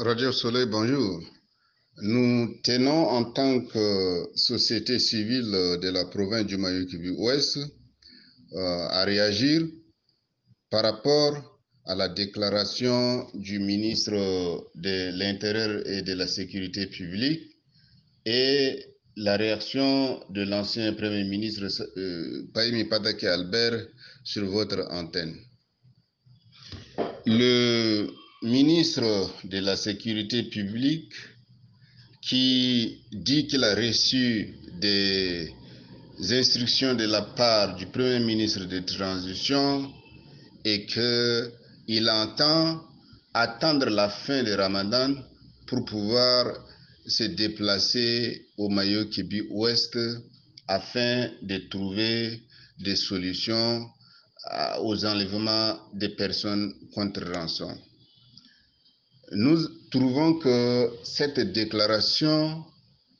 Radio Soleil, bonjour. Nous tenons en tant que société civile de la province du Mayo-Kivu-Ouest euh, à réagir par rapport à la déclaration du ministre de l'Intérieur et de la Sécurité publique et la réaction de l'ancien Premier ministre euh, Paimi Padake Albert sur votre antenne. Le ministre de la Sécurité publique qui dit qu'il a reçu des instructions de la part du Premier ministre de transition et qu'il entend attendre la fin du Ramadan pour pouvoir se déplacer au Mayo Kibi Ouest afin de trouver des solutions aux enlèvements des personnes contre rançon. Nous trouvons que cette déclaration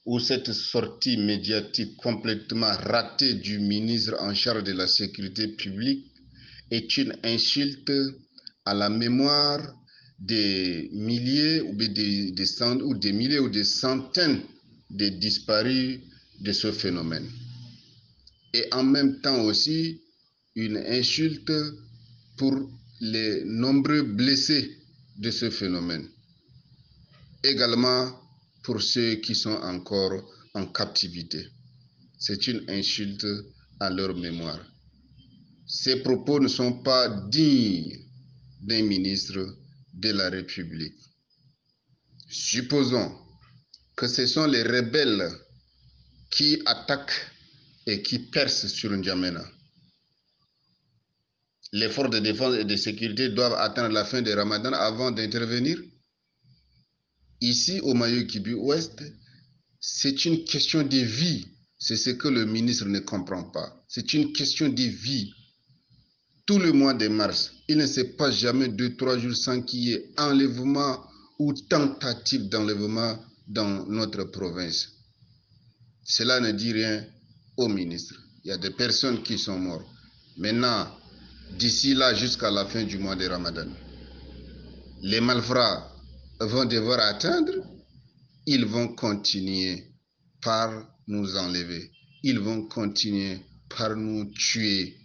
ou cette sortie médiatique complètement ratée du ministre en charge de la sécurité publique est une insulte à la mémoire des milliers ou des, des, ou des milliers ou des centaines de disparus de ce phénomène. Et en même temps aussi une insulte pour les nombreux blessés de ce phénomène. Également pour ceux qui sont encore en captivité. C'est une insulte à leur mémoire. Ces propos ne sont pas dignes d'un ministre de la République. Supposons que ce sont les rebelles qui attaquent et qui percent sur N'Djamena les forces de défense et de sécurité doivent attendre la fin du Ramadan avant d'intervenir. Ici, au Mayo Kibi Ouest, c'est une question de vie. C'est ce que le ministre ne comprend pas. C'est une question de vie. Tout le mois de mars, il ne se passe jamais deux, trois jours sans qu'il y ait enlèvement ou tentative d'enlèvement dans notre province. Cela ne dit rien au ministre. Il y a des personnes qui sont mortes. Maintenant, d'ici là jusqu'à la fin du mois de Ramadan. Les malfrats vont devoir atteindre, ils vont continuer par nous enlever, ils vont continuer par nous tuer.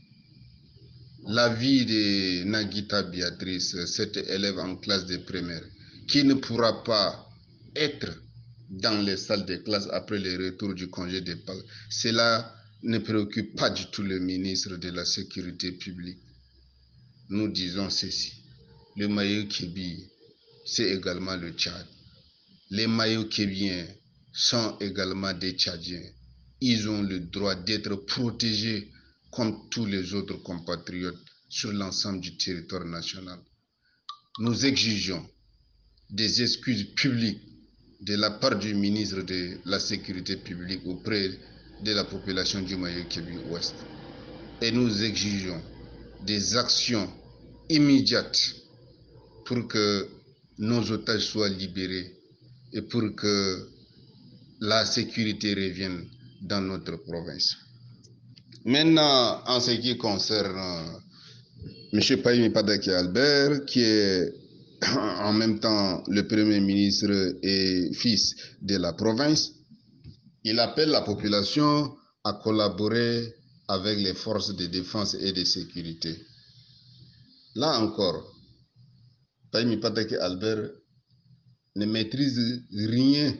La vie de Nagita Béatrice, cette élève en classe de primaire, qui ne pourra pas être dans les salles de classe après le retour du congé de Pâques, cela ne préoccupe pas du tout le ministre de la Sécurité publique nous disons ceci. Le maillot kébi, c'est également le Tchad. Les maillots kébiens sont également des Tchadiens. Ils ont le droit d'être protégés comme tous les autres compatriotes sur l'ensemble du territoire national. Nous exigeons des excuses publiques de la part du ministre de la Sécurité publique auprès de la population du maillot Kébi Ouest. Et nous exigeons des actions immédiates pour que nos otages soient libérés et pour que la sécurité revienne dans notre province. Maintenant, en ce qui concerne euh, M. Païmi Padaki Albert, qui est en même temps le Premier ministre et fils de la province, il appelle la population à collaborer avec les forces de défense et de sécurité. Là encore, Paimi Patake Albert ne maîtrise rien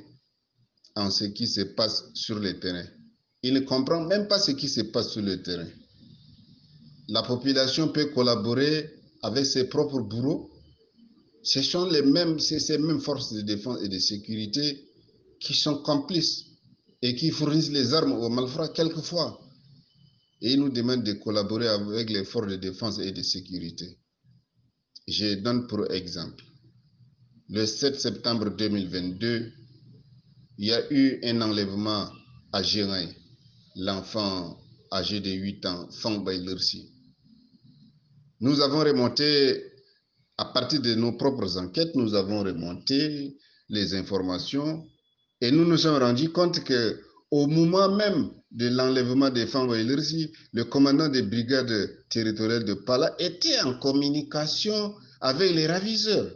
en ce qui se passe sur le terrain. Il ne comprend même pas ce qui se passe sur le terrain. La population peut collaborer avec ses propres bourreaux. Ce sont les mêmes, ces mêmes forces de défense et de sécurité qui sont complices et qui fournissent les armes aux malfrats quelquefois et il nous demande de collaborer avec les forces de défense et de sécurité. Je donne pour exemple, le 7 septembre 2022, il y a eu un enlèvement à Gérin, l'enfant âgé de 8 ans, Fang Bailursi. Nous avons remonté, à partir de nos propres enquêtes, nous avons remonté les informations et nous nous sommes rendus compte que au moment même de l'enlèvement des femmes le commandant des brigades territoriales de Pala était en communication avec les ravisseurs.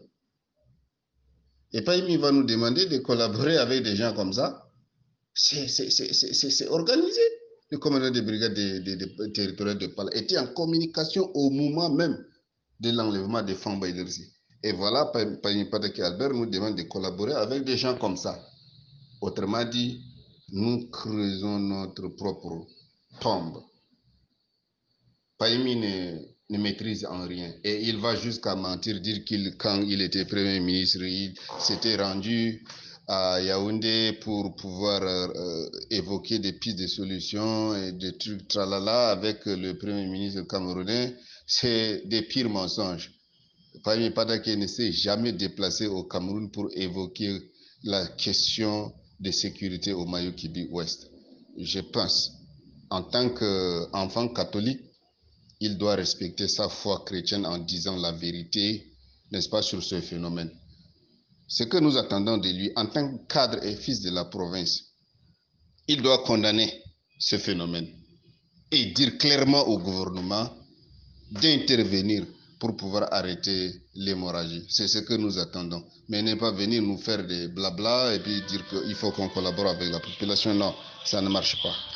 Et Païmi va nous demander de collaborer avec des gens comme ça. C'est organisé. Le commandant des brigades de, territoriales de Pala était en communication au moment même de l'enlèvement des femmes Et voilà, Païmi Padaki Albert nous demande de collaborer avec des gens comme ça. Autrement dit, nous creusons notre propre tombe. Païmi ne, maîtrise en rien. Et il va jusqu'à mentir, dire qu'il, quand il était Premier ministre, il s'était rendu à Yaoundé pour pouvoir euh, évoquer des pistes de solutions et des trucs tralala avec le Premier ministre camerounais. C'est des pires mensonges. Païmi Padake ne s'est jamais déplacé au Cameroun pour évoquer la question de sécurité au Mayo-Kibi Ouest. Je pense, en tant qu'enfant catholique, il doit respecter sa foi chrétienne en disant la vérité, n'est-ce pas, sur ce phénomène. Ce que nous attendons de lui en tant que cadre et fils de la province, il doit condamner ce phénomène et dire clairement au gouvernement d'intervenir pour pouvoir arrêter l'hémorragie. C'est ce que nous attendons. Mais ne pas venir nous faire des blabla et puis dire qu'il faut qu'on collabore avec la population. Non, ça ne marche pas.